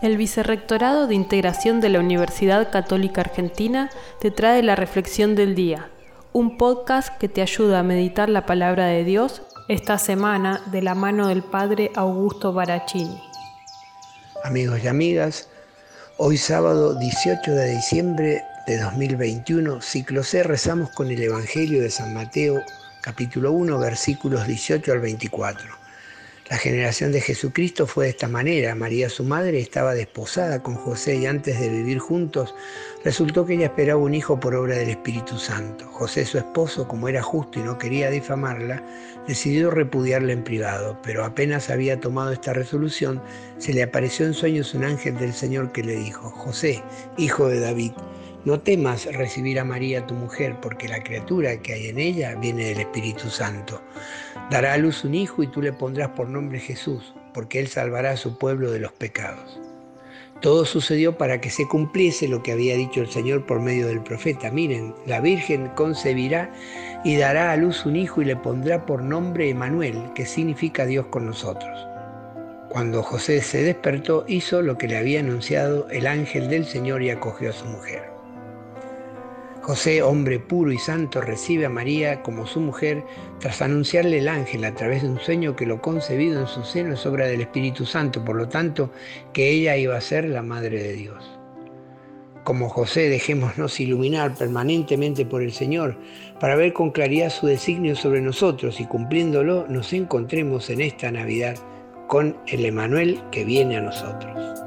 El Vicerrectorado de Integración de la Universidad Católica Argentina te trae la Reflexión del Día, un podcast que te ayuda a meditar la palabra de Dios esta semana de la mano del Padre Augusto Baracini. Amigos y amigas, hoy sábado 18 de diciembre de 2021, ciclo C, rezamos con el Evangelio de San Mateo, capítulo 1, versículos 18 al 24. La generación de Jesucristo fue de esta manera. María, su madre, estaba desposada con José y antes de vivir juntos, resultó que ella esperaba un hijo por obra del Espíritu Santo. José, su esposo, como era justo y no quería difamarla, decidió repudiarla en privado, pero apenas había tomado esta resolución, se le apareció en sueños un ángel del Señor que le dijo, José, hijo de David, no temas recibir a María tu mujer, porque la criatura que hay en ella viene del Espíritu Santo. Dará a luz un hijo y tú le pondrás por nombre Jesús, porque él salvará a su pueblo de los pecados. Todo sucedió para que se cumpliese lo que había dicho el Señor por medio del profeta. Miren, la Virgen concebirá y dará a luz un hijo y le pondrá por nombre Emanuel, que significa Dios con nosotros. Cuando José se despertó, hizo lo que le había anunciado el ángel del Señor y acogió a su mujer. José, hombre puro y santo, recibe a María como su mujer tras anunciarle el ángel a través de un sueño que lo concebido en su seno es obra del Espíritu Santo, por lo tanto que ella iba a ser la Madre de Dios. Como José, dejémonos iluminar permanentemente por el Señor para ver con claridad su designio sobre nosotros y cumpliéndolo nos encontremos en esta Navidad con el Emanuel que viene a nosotros.